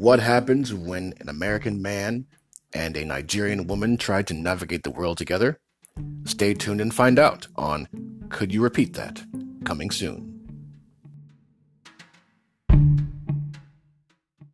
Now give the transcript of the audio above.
What happens when an American man and a Nigerian woman try to navigate the world together? Stay tuned and find out on Could You Repeat That? Coming soon.